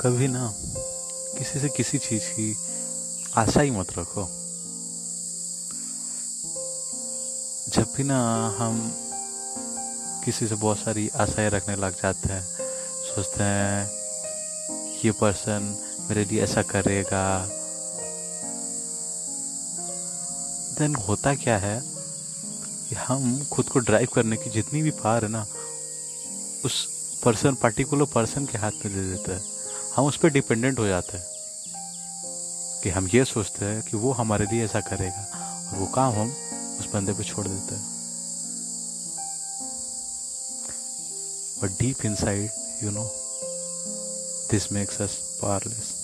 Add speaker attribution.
Speaker 1: कभी ना किसी से किसी चीज़ की आशा ही मत रखो। जब भी ना हम किसी से बहुत सारी आशाएँ रखने लग जाते हैं, सोचते हैं, ये पर्सन मेरे लिए ऐसा करेगा। देन होता क्या है कि हम खुद को ड्राइव करने की जितनी भी पार है ना, उस पर्सन, पर्टिकुलर पर्सन के हाथ में दे देते हैं। हम उस पर डिपेंडेंट हो जाते हैं कि हम ये सोचते हैं कि वो हमारे लिए ऐसा करेगा और वो काम हम उस बंदे पे छोड़ देते हैं। But deep inside you know this makes us powerless